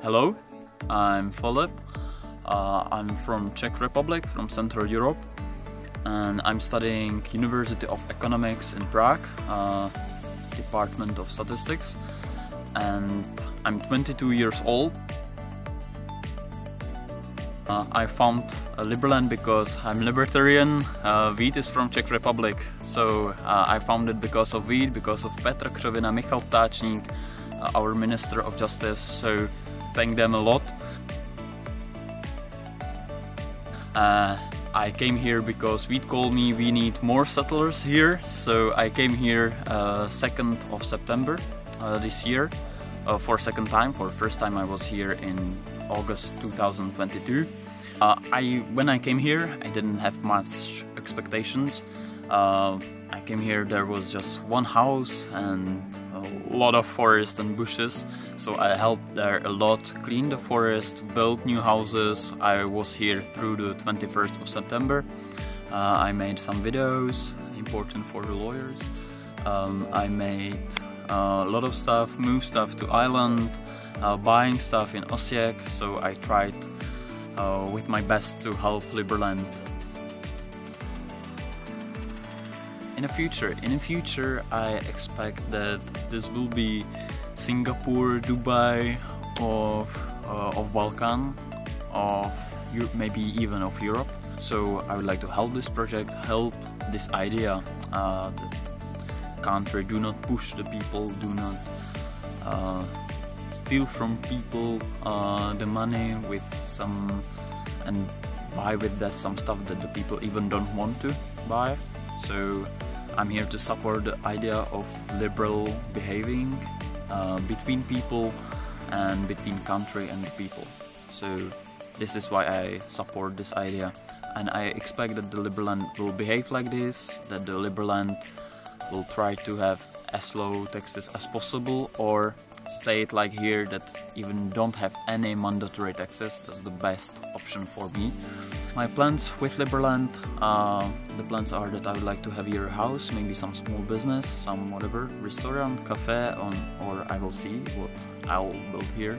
Hello, I'm Filip. Uh, I'm from Czech Republic, from Central Europe, and I'm studying University of Economics in Prague, uh, Department of Statistics, and I'm 22 years old. Uh, I found Liberland because I'm libertarian. Uh, is from Czech Republic, so uh, I found it because of Vít, because of Petr Křovina, Michal Ptáčník, uh, our Minister of Justice. So thank them a lot. Uh, I came here because Vít called me we need more settlers here, so I came here 2nd of September this year for second time. For first time I was here in August 2022. Uh, I when I came here, I didn't have much expectations. Uh, I came here, there was just one house and a lot of forest and bushes, so I helped there a lot, clean the forest, build new houses. I was here through the 21st of September. Uh, I made some videos, important for the lawyers. Um, I made uh, a lot of stuff, move stuff to island, uh, buying stuff in Osijek, so I tried uh, with my best to help Liberland. In the future, in the future, I expect that this will be Singapore, Dubai, of uh, of Balkan, of maybe even of Europe. So I would like to help this project, help this idea uh, that country do not push the people, do not uh, steal from people uh, the money with some and buy with that some stuff that the people even don't want to buy. So I'm here to support the idea of liberal behaving uh, between people and between country and people. So this is why I support this idea and I expect that the Liberland will behave like this, that the Liberland will try to have as low taxes as possible or say it like here that even don't have any mandatory taxes that's the best option for me. My plans with Liberland uh, the plans are that I would like to have a house maybe some small business some whatever restaurant cafe on or I will see what I'll build here